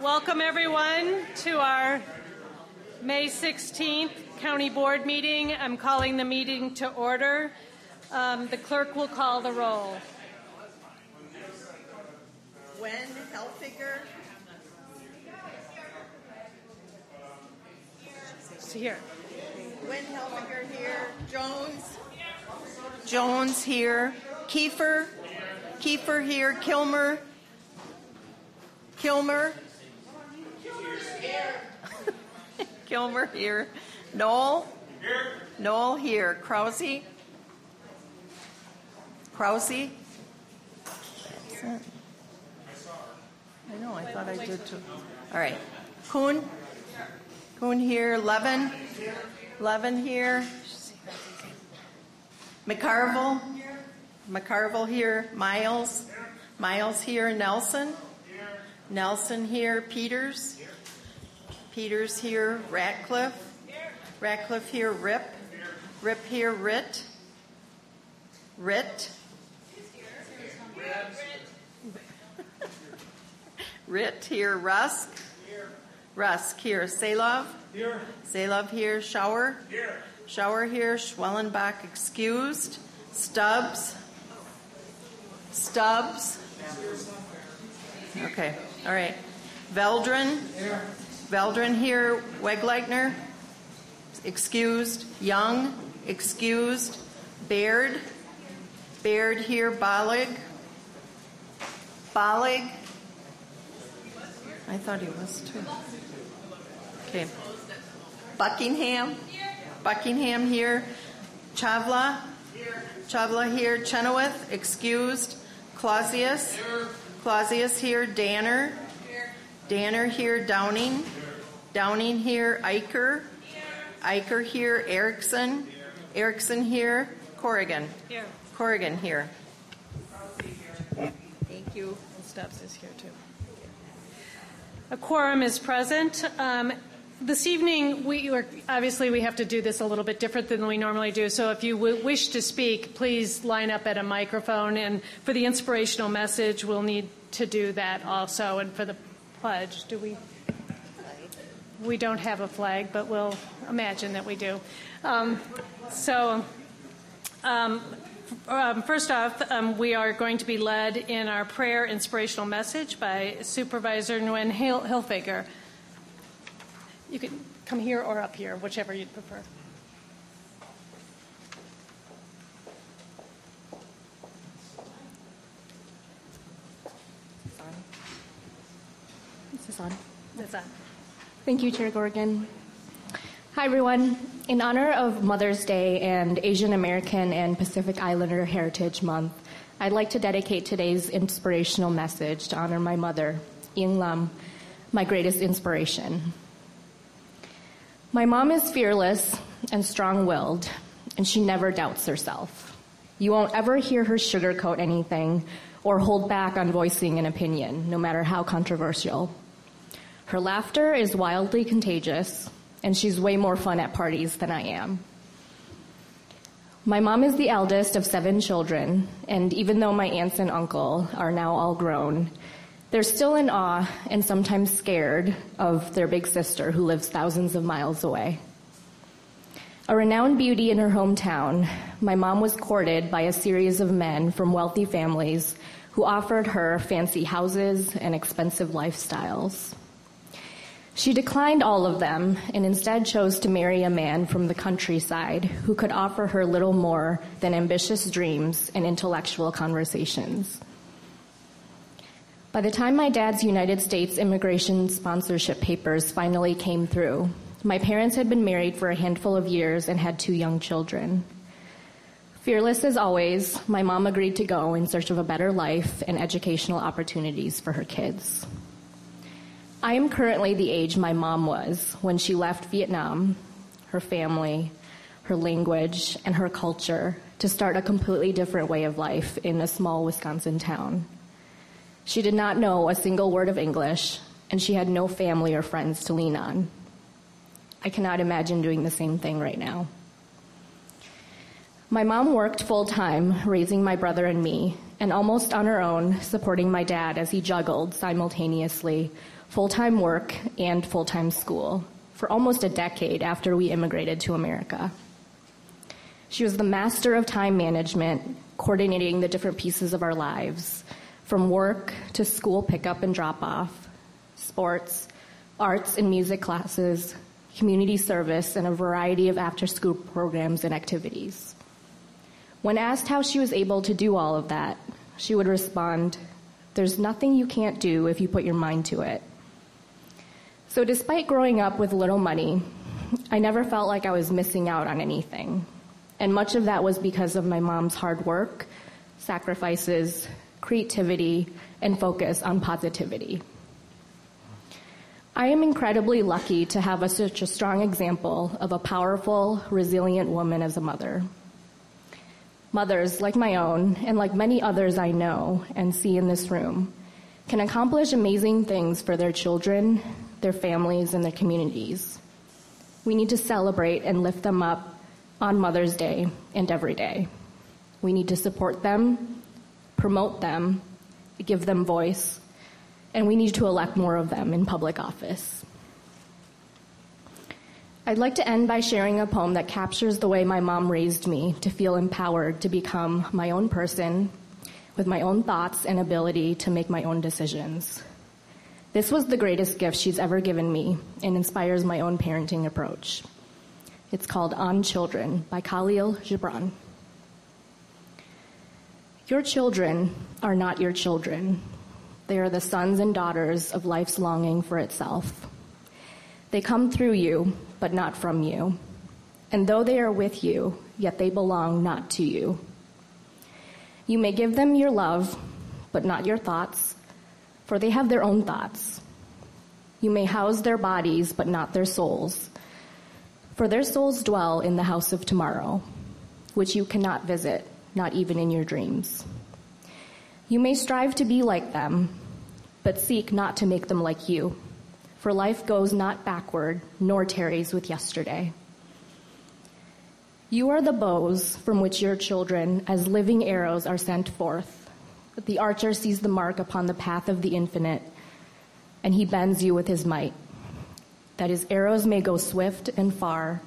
Welcome, everyone, to our May 16th County Board meeting. I'm calling the meeting to order. Um, the clerk will call the roll. Nguyen Hilfiger, It's here. Nguyen Hilfiger here, Jones. Jones here, Kiefer, Kiefer here, Kilmer, Kilmer. Kilmer here, Noel. Here. Noel here, Krause. Krause. I know, I thought I did too. All right. Kuhn. Kuhn here. Levin. Levin here. McCarville. McCarville here. Miles. Miles here. Nelson. Nelson here. Peters. Peters here. Ratcliffe. Ratcliffe here. Ripp. Ripp here. Ritt. Ritt. Rit here, Rusk. Here. Rusk here, Salov. Here. Salov here, Schauer. Here. Schauer here, Schwellenbach excused. Stubbs. Stubbs. Okay, all right. Veldran. Here. Veldran here, Wegleitner. Excused. Young. Excused. Baird. Baird here, Bollig. Bollig. I thought he was too. Okay. Buckingham. Buckingham here. Chawla. Chawla here. Chenoweth. Excused. Clausius. Clausius here. Danner. Danner here. Downing. Downing here. Eicher. Eicher here. Erickson. Erickson here. Corrigan. Here. Corrigan here. Thank you. And Stubbs is here too. A quorum is present. Um, this evening, we are, obviously we have to do this a little bit different than we normally do. So if you w- wish to speak, please line up at a microphone. And for the inspirational message, we'll need to do that also. And for the pledge, do we? We don't have a flag, but we'll imagine that we do. Um, so. Um, um, first off, um, we are going to be led in our prayer inspirational message by Supervisor Nguyen Hil- Hilfiger. You can come here or up here, whichever you'd prefer. Is this on? That's on. Thank you, Chair Corrigan. Hi, everyone. In honor of Mother's Day and Asian American and Pacific Islander Heritage Month, I'd like to dedicate today's inspirational message to honor my mother, Ying Lam, my greatest inspiration. My mom is fearless and strong willed, and she never doubts herself. You won't ever hear her sugarcoat anything or hold back on voicing an opinion, no matter how controversial. Her laughter is wildly contagious, and she's way more fun at parties than I am. My mom is the eldest of seven children, and even though my aunts and uncle are now all grown, they're still in awe and sometimes scared of their big sister who lives thousands of miles away. A renowned beauty in her hometown, my mom was courted by a series of men from wealthy families who offered her fancy houses and expensive lifestyles. She declined all of them and instead chose to marry a man from the countryside who could offer her little more than ambitious dreams and intellectual conversations. By the time my dad's United States immigration sponsorship papers finally came through, my parents had been married for a handful of years and had two young children. Fearless as always, my mom agreed to go in search of a better life and educational opportunities for her kids. I am currently the age my mom was when she left Vietnam, her family, her language, and her culture to start a completely different way of life in a small Wisconsin town. She did not know a single word of English, and she had no family or friends to lean on. I cannot imagine doing the same thing right now. My mom worked full time raising my brother and me, and almost on her own, supporting my dad as he juggled simultaneously full time work and full time school for almost a decade after we immigrated to America. She was the master of time management, coordinating the different pieces of our lives, from work to school pickup and drop off, sports, arts and music classes, community service, and a variety of after school programs and activities. When asked how she was able to do all of that, she would respond, There's nothing you can't do if you put your mind to it. So, despite growing up with little money, I never felt like I was missing out on anything. And much of that was because of my mom's hard work, sacrifices, creativity, and focus on positivity. I am incredibly lucky to have a, such a strong example of a powerful, resilient woman as a mother. Mothers like my own, and like many others I know and see in this room, can accomplish amazing things for their children, their families, and their communities. We need to celebrate and lift them up on Mother's Day and every day. We need to support them, promote them, give them voice, and we need to elect more of them in public office. I'd like to end by sharing a poem that captures the way my mom raised me to feel empowered to become my own person with my own thoughts and ability to make my own decisions. This was the greatest gift she's ever given me and inspires my own parenting approach. It's called On Children by Khalil Gibran. Your children are not your children. They are the sons and daughters of life's longing for itself. They come through you, but not from you. And though they are with you, yet they belong not to you. You may give them your love, but not your thoughts, for they have their own thoughts. You may house their bodies, but not their souls, for their souls dwell in the house of tomorrow, which you cannot visit, not even in your dreams. You may strive to be like them, but seek not to make them like you for life goes not backward, nor tarries with yesterday. You are the bows from which your children, as living arrows, are sent forth. The archer sees the mark upon the path of the infinite, and he bends you with his might, that his arrows may go swift and far.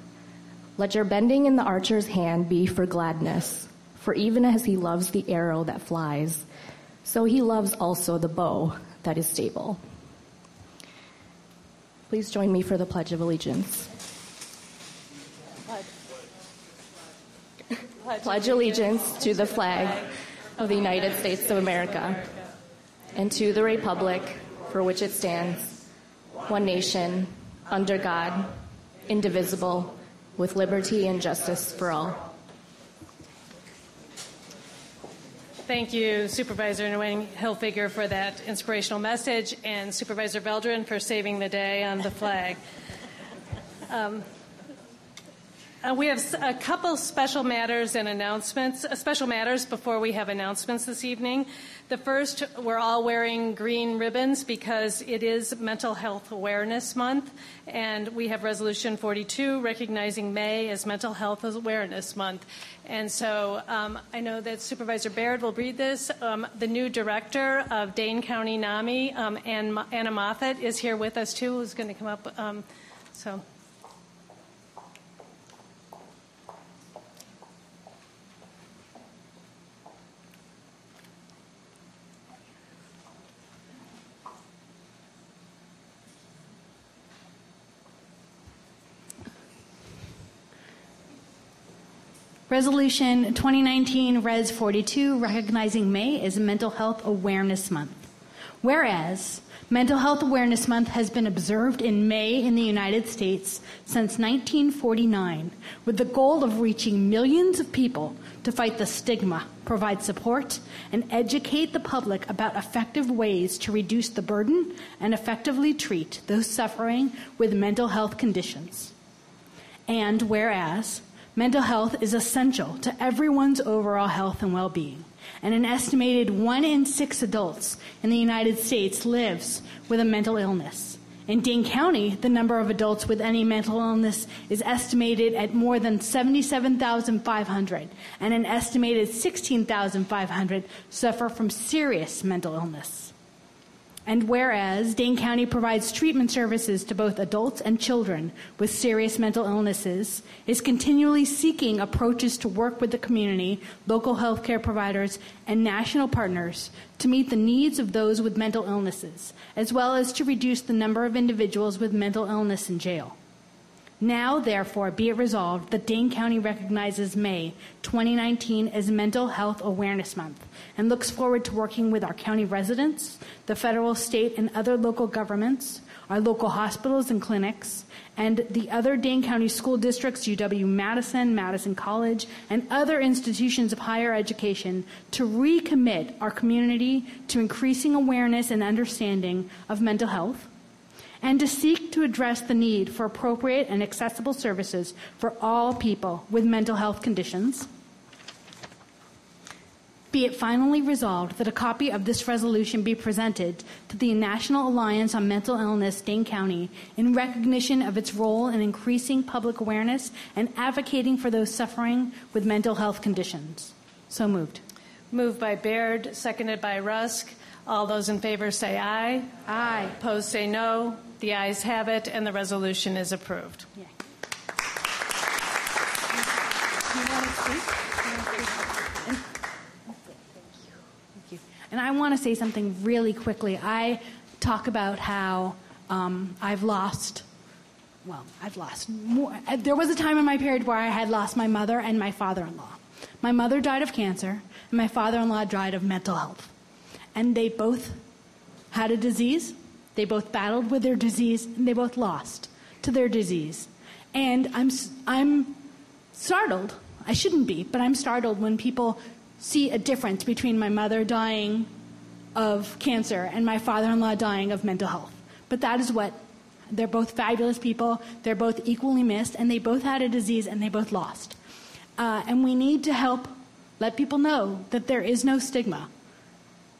Let your bending in the archer's hand be for gladness, for even as he loves the arrow that flies, so he loves also the bow that is stable. Please join me for the Pledge of Allegiance. Pledge, Pledge allegiance to the flag of the United States of America and to the Republic for which it stands, one nation, under God, indivisible, with liberty and justice for all. Thank you, Supervisor Nguyen Hilfiger, for that inspirational message, and Supervisor Veldran for saving the day on the flag. Um, uh, we have a couple special matters and announcements, uh, special matters before we have announcements this evening. The first, we're all wearing green ribbons because it is Mental Health Awareness Month, and we have Resolution 42 recognizing May as Mental Health Awareness Month. And so um, I know that Supervisor Bayrd will read this. Um, the new director of Dane County NAMI, um, Anna Moffat, is here with us too, who's going to come up. Um, so. Resolution 2019 Res 42 recognizing May as Mental Health Awareness Month. Whereas Mental Health Awareness Month has been observed in May in the United States since 1949 with the goal of reaching millions of people to fight the stigma, provide support, and educate the public about effective ways to reduce the burden and effectively treat those suffering with mental health conditions. And whereas Mental health is essential to everyone's overall health and well being, and an estimated one in six adults in the United States lives with a mental illness, In Dane County, the number of adults with any mental illness is estimated at more than 77,500, and an estimated 16,500 suffer from serious mental illness. And whereas Dane County provides treatment services to both adults and children with serious mental illnesses, is continually seeking approaches to work with the community, local healthcare providers, and national partners to meet the needs of those with mental illnesses, as well as to reduce the number of individuals with mental illness in jail. Now, therefore, be it resolved that Dane County recognizes May 2019 as Mental Health Awareness Month and looks forward to working with our county residents, the federal, state, and other local governments, our local hospitals and clinics, and the other Dane County school districts, UW Madison, Madison College, and other institutions of higher education to recommit our community to increasing awareness and understanding of mental health and to seek to address the need for appropriate and accessible services for all people with mental health conditions. Be it finally resolved that a copy of this resolution be presented to the National Alliance on Mental Illness, Dane County, in recognition of its role in increasing public awareness and advocating for those suffering with mental health conditions. So moved. Moved by Bayrd, seconded by Rusk. All those in favor say aye. Aye. Opposed say no. The ayes have it, and the resolution is approved. Yeah. And I want to say something really quickly. I talk about how um, I've lost, well, I've lost more. There was a time in my period where I had lost my mother and my father in law. My mother died of cancer, and my father in law died of mental health. And they both had a disease, they both battled with their disease, and they both lost to their disease. And I'm, I'm startled. I shouldn't be, but I'm startled when people see a difference between my mother dying of cancer and my father in law dying of mental health. But that is what they're both fabulous people, they're both equally missed, and they both had a disease and they both lost. Uh, and we need to help let people know that there is no stigma.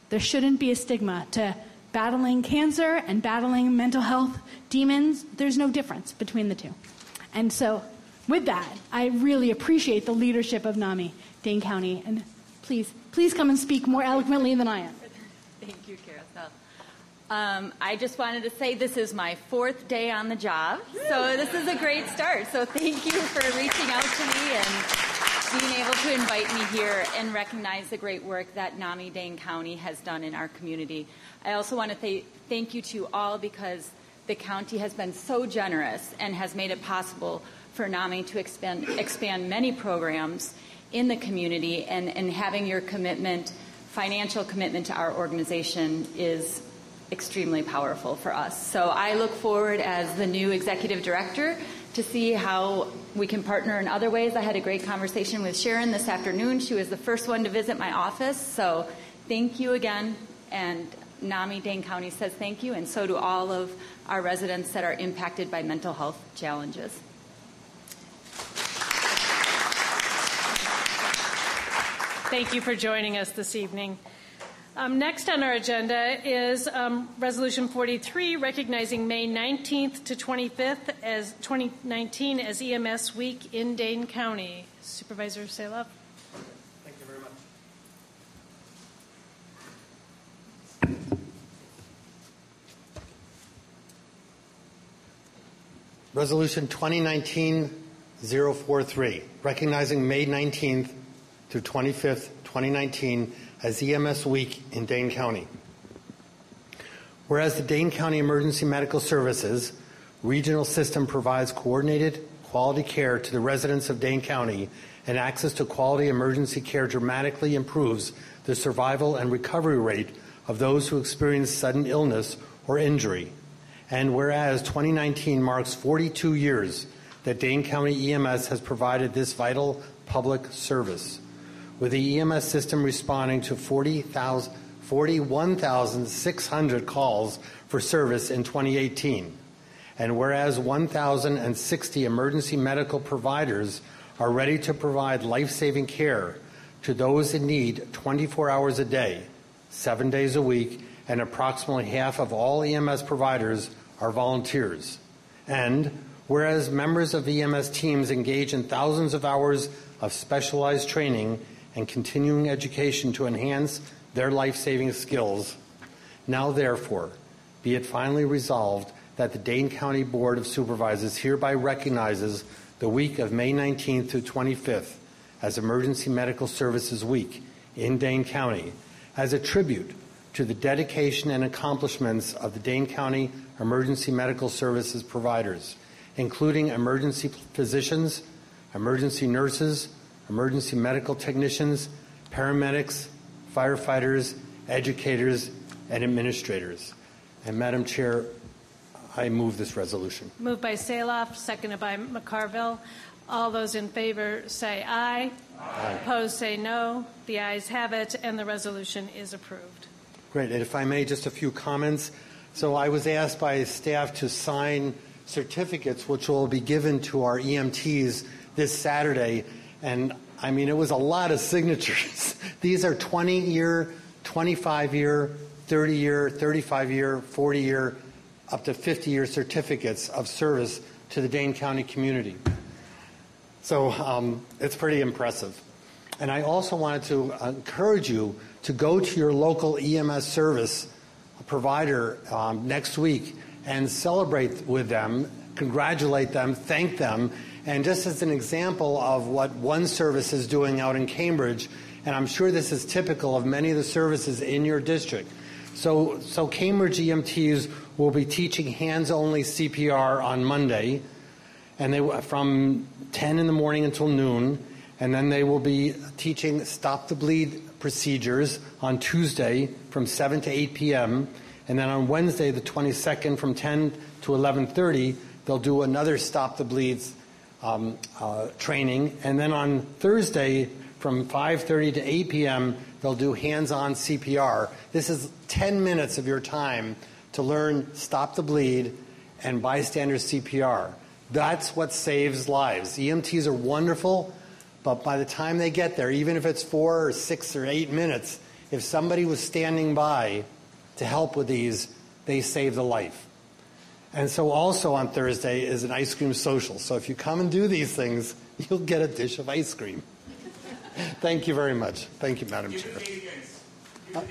There shouldn't be a stigma to battling cancer and battling mental health demons. There's no difference between the two. And so, with that, I really appreciate the leadership of NAMI, Dane County, and Please, please come and speak more eloquently than I am. Thank you, Carousel. Um, I just wanted to say this is my fourth day on the job, so this is a great start. So thank you for reaching out to me and being able to invite me here and recognize the great work that NAMI Dane County has done in our community. I also want to th- thank you to all because the county has been so generous and has made it possible for NAMI to expand, expand many programs in the community and, and having your commitment, financial commitment to our organization is extremely powerful for us. So I look forward as the new executive director to see how we can partner in other ways. I had a great conversation with Sharon this afternoon. She was the first one to visit my office. So thank you again. And NAMI Dane County says thank you, and so do all of our residents that are impacted by mental health challenges. Thank you for joining us this evening. Um, next on our agenda is um, Resolution 43, recognizing May 19th to 25th as 2019 as EMS Week in Dane County. Supervisor Salov. Thank you very much. Resolution 2019-043, recognizing May 19th through 25th, 2019 as EMS Week in Dane County. Whereas the Dane County Emergency Medical Services regional system provides coordinated quality care to the residents of Dane County and access to quality emergency care dramatically improves the survival and recovery rate of those who experience sudden illness or injury. And whereas 2019 marks 42 years that Dane County EMS has provided this vital public service with the EMS system responding to 41,600 calls for service in 2018. And whereas 1,060 emergency medical providers are ready to provide life saving care to those in need 24 hours a day, seven days a week, and approximately half of all EMS providers are volunteers. And whereas members of EMS teams engage in thousands of hours of specialized training and continuing education to enhance their life saving skills, now therefore, be it finally resolved that the Dane County Board of Supervisors hereby recognizes the week of May 19th to 25th as Emergency Medical Services Week in Dane County as a tribute to the dedication and accomplishments of the Dane County Emergency Medical Services providers, including emergency physicians, emergency nurses, emergency medical technicians, paramedics, firefighters, educators, and administrators. And Madam Chair, I move this resolution. Moved by Salov, seconded by McCarville. All those in favor say aye. Aye. Opposed say no. The ayes have it, and the resolution is approved. Great. And if I may, just a few comments. So I was asked by staff to sign certificates, which will be given to our EMTs this Saturday. And I mean, it was a lot of signatures. These are 20 year, 25 year, 30 year, 35 year, 40 year, up to 50 year certificates of service to the Dane County community. So um, it's pretty impressive. And I also wanted to encourage you to go to your local EMS service provider um, next week and celebrate with them, congratulate them, thank them. And just as an example of what one service is doing out in Cambridge, and I'm sure this is typical of many of the services in your district. So, so Cambridge EMTs will be teaching hands-only CPR on Monday, and they from 10 in the morning until noon, and then they will be teaching stop the bleed procedures on Tuesday from 7 to 8 p.m. And then on Wednesday, the 22nd, from 10 to 11:30, they'll do another stop the bleeds um, uh, training. And then on Thursday, from 5:30 to 8 p.m., they'll do hands-on CPR. This is 10 minutes of your time to learn stop the bleed and bystander CPR. That's what saves lives. EMTs are wonderful, but by the time they get there, even if it's four or six or eight minutes, if somebody was standing by to help with these, they save the life. And so also on Thursday is an ice cream social. So if you come and do these things, you'll get a dish of ice cream. Thank you very much. Thank you, Madam Chair. Uh,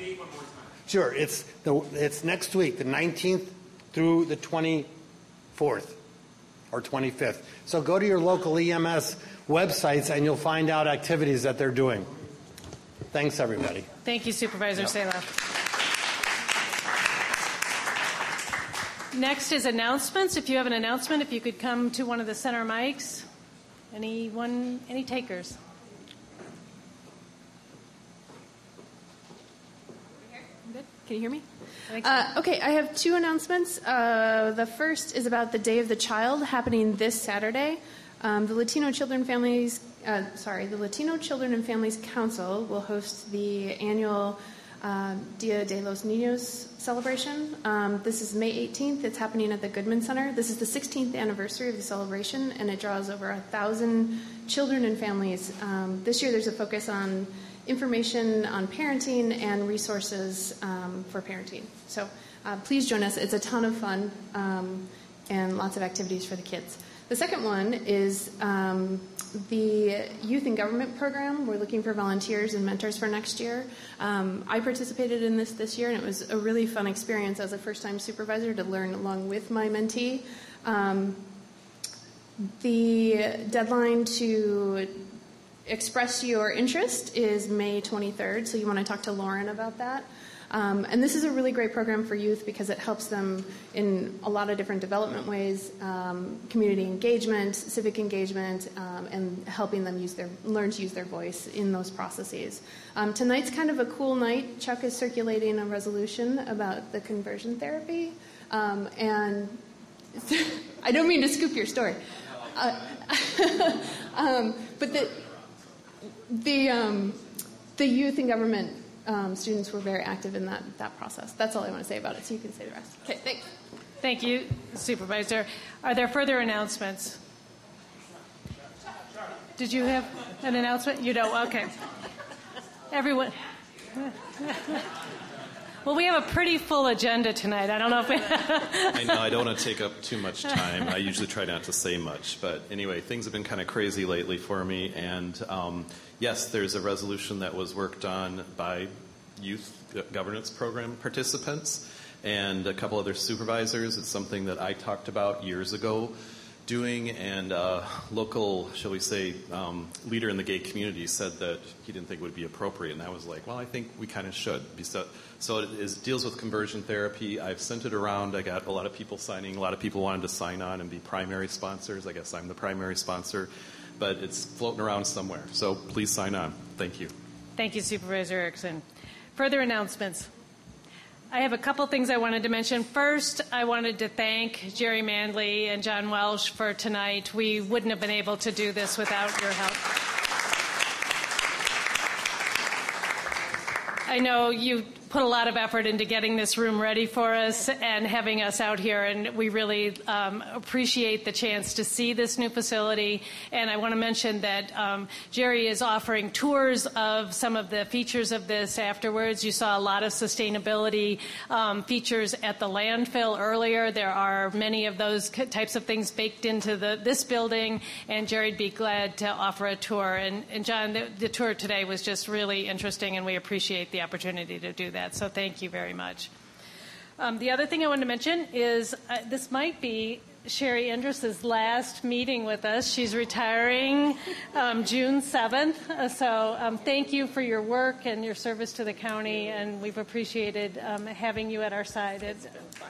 sure. It's, the, it's next week, the 19th through the 24th or 25th. So go to your local EMS websites and you'll find out activities that they're doing. Thanks, everybody. Thank you, Supervisor yep. Next is announcements. If you have an announcement, if you could come to one of the center mics. Anyone, any takers? Can you hear me? Uh, okay, I have two announcements. Uh, the first is about the Day of the Child happening this Saturday. Um, the Latino Children Families, uh, sorry, the Latino Children and Families Council will host the annual uh, Dia de los Niños celebration. Um, this is May 18th. It's happening at the Goodman Center. This is the 16th anniversary of the celebration, and it draws over a thousand children and families. Um, this year, there's a focus on information on parenting and resources um, for parenting. So uh, please join us. It's a ton of fun um, and lots of activities for the kids. The second one is um, the Youth in Government program. We're looking for volunteers and mentors for next year. Um, I participated in this this year, and it was a really fun experience as a first time supervisor to learn along with my mentee. Um, the deadline to express your interest is May 23rd, so you want to talk to Lauren about that. Um, and this is a really great program for youth because it helps them in a lot of different development ways um, community engagement, civic engagement, um, and helping them use their, learn to use their voice in those processes. Um, tonight's kind of a cool night. Chuck is circulating a resolution about the conversion therapy. Um, and I don't mean to scoop your story. Uh, um, but the, the, the youth in government um, students were very active in that, that process. That's all I want to say about it, so you can say the rest. Okay, thanks. Thank you, Supervisor. Are there further announcements? Did you have an announcement? You don't? Okay. Everyone. Well, we have a pretty full agenda tonight. I don't know if we. I know I don't want to take up too much time. I usually try not to say much, but anyway, things have been kind of crazy lately for me. And um, yes, there's a resolution that was worked on by youth governance program participants and a couple other supervisors. It's something that I talked about years ago doing, and a local, shall we say, um, leader in the gay community said that he didn't think it would be appropriate, and I was like, well, I think we kind of should. So it is, deals with conversion therapy. I've sent it around. I got a lot of people signing. A lot of people wanted to sign on and be primary sponsors. I guess I'm the primary sponsor, but it's floating around somewhere. So please sign on. Thank you. Thank you, Supervisor Erickson. Further announcements. I have a couple things I wanted to mention. First, I wanted to thank Jerry Manley and John Welsh for tonight. We wouldn't have been able to do this without your help. I know you put a lot of effort into getting this room ready for us and having us out here, and we really um, appreciate the chance to see this new facility. And I want to mention that um, Jerry is offering tours of some of the features of this afterwards. You saw a lot of sustainability um, features at the landfill earlier. There are many of those types of things baked into the, this building, and Jerry'd be glad to offer a tour. And, and John, the, the tour today was just really interesting, and we appreciate the opportunity to do that that. So thank you very much. Um, the other thing I wanted to mention is uh, this might be Sherry Andrus's last meeting with us. She's retiring um, June 7th. Uh, so um, thank you for your work and your service to the county, and we've appreciated um, having you at our side. It's been fun.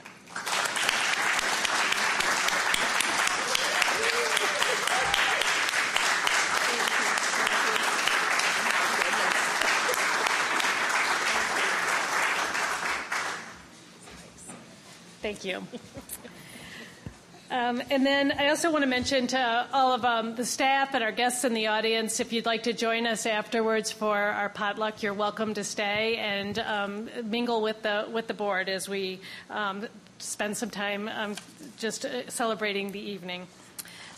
Thank you. Um, and then I also want to mention to all of um, the staff and our guests in the audience, if you'd like to join us afterwards for our potluck, you're welcome to stay and um, mingle with the with the board as we um, spend some time um, just uh, celebrating the evening.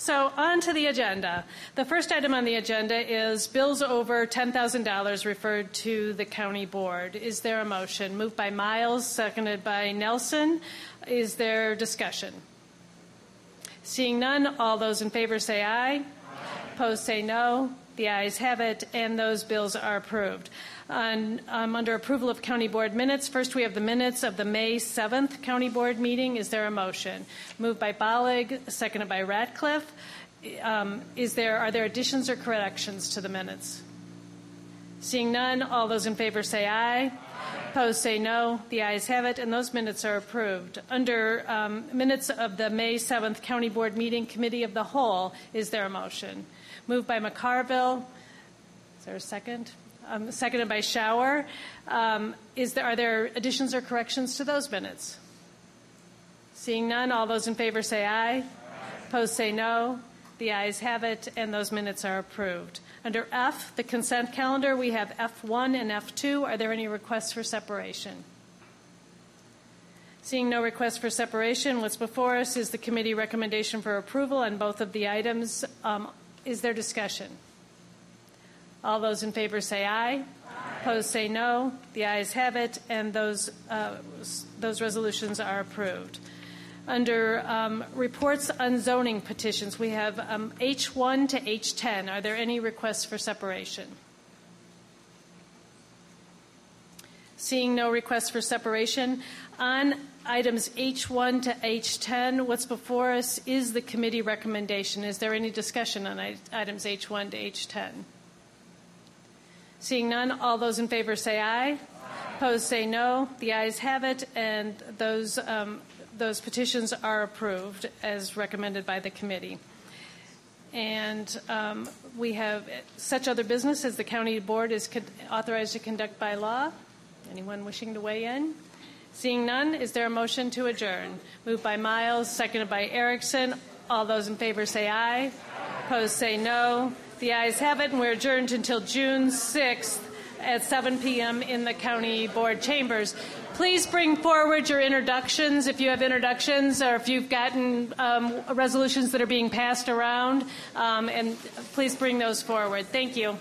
So, on to the agenda. The first item on the agenda is bills over $10,000 referred to the county board. Is there a motion? Moved by Miles, seconded by Nelson. Is there discussion? Seeing none, all those in favor say aye. aye. Opposed say no. The ayes have it, and those bills are approved. On, um, under approval of county board minutes, first we have the minutes of the May 7th county board meeting. Is there a motion? Moved by Bollig, seconded by Ratcliffe. Um, is there, are there additions or corrections to the minutes? Seeing none, all those in favor say aye. Opposed say no. The ayes have it, and those minutes are approved. Under um, minutes of the May 7th County Board meeting, Committee of the Whole, is there a motion? Moved by McCarville. Is there a second? um, seconded by Schauer. Um, is there, are there additions or corrections to those minutes? Seeing none, all those in favor say aye. aye. Opposed say no. The ayes have it, and those minutes are approved. Under F, the consent calendar, we have F1 and F2. Are there any requests for separation? Seeing no request for separation, what's before us is the committee recommendation for approval on both of the items. Um, is there discussion? All those in favor say aye. aye. Opposed say no. The ayes have it, and those, uh, those resolutions are approved. Under um, reports on zoning petitions, we have um, H1 to H10. Are there any requests for separation? Seeing no requests for separation, on items H1 to H10, what's before us is the committee recommendation. Is there any discussion on items H1 to H10? Seeing none, all those in favor say aye. aye. Opposed say no. The ayes have it, and those, um, those petitions are approved as recommended by the committee. And um, we have such other business as the county board is authorized to conduct by law. Anyone wishing to weigh in? Seeing none, is there a motion to adjourn? Moved by Miles, seconded by Erickson. All those in favor say aye. Opposed say no. The ayes have it, and we're adjourned until June 6th at 7 p.m. in the county board chambers. Please bring forward your introductions if you have introductions or if you've gotten um, resolutions that are being passed around, um, and please bring those forward. Thank you.